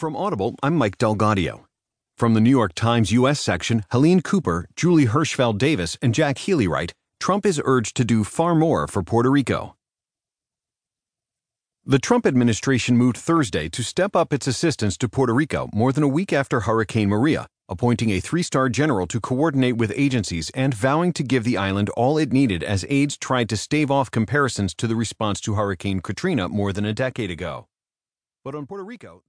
From Audible, I'm Mike DelGaudio. From the New York Times U.S. section, Helene Cooper, Julie Hirschfeld Davis, and Jack Healy write Trump is urged to do far more for Puerto Rico. The Trump administration moved Thursday to step up its assistance to Puerto Rico more than a week after Hurricane Maria, appointing a three star general to coordinate with agencies and vowing to give the island all it needed as aides tried to stave off comparisons to the response to Hurricane Katrina more than a decade ago. But on Puerto Rico,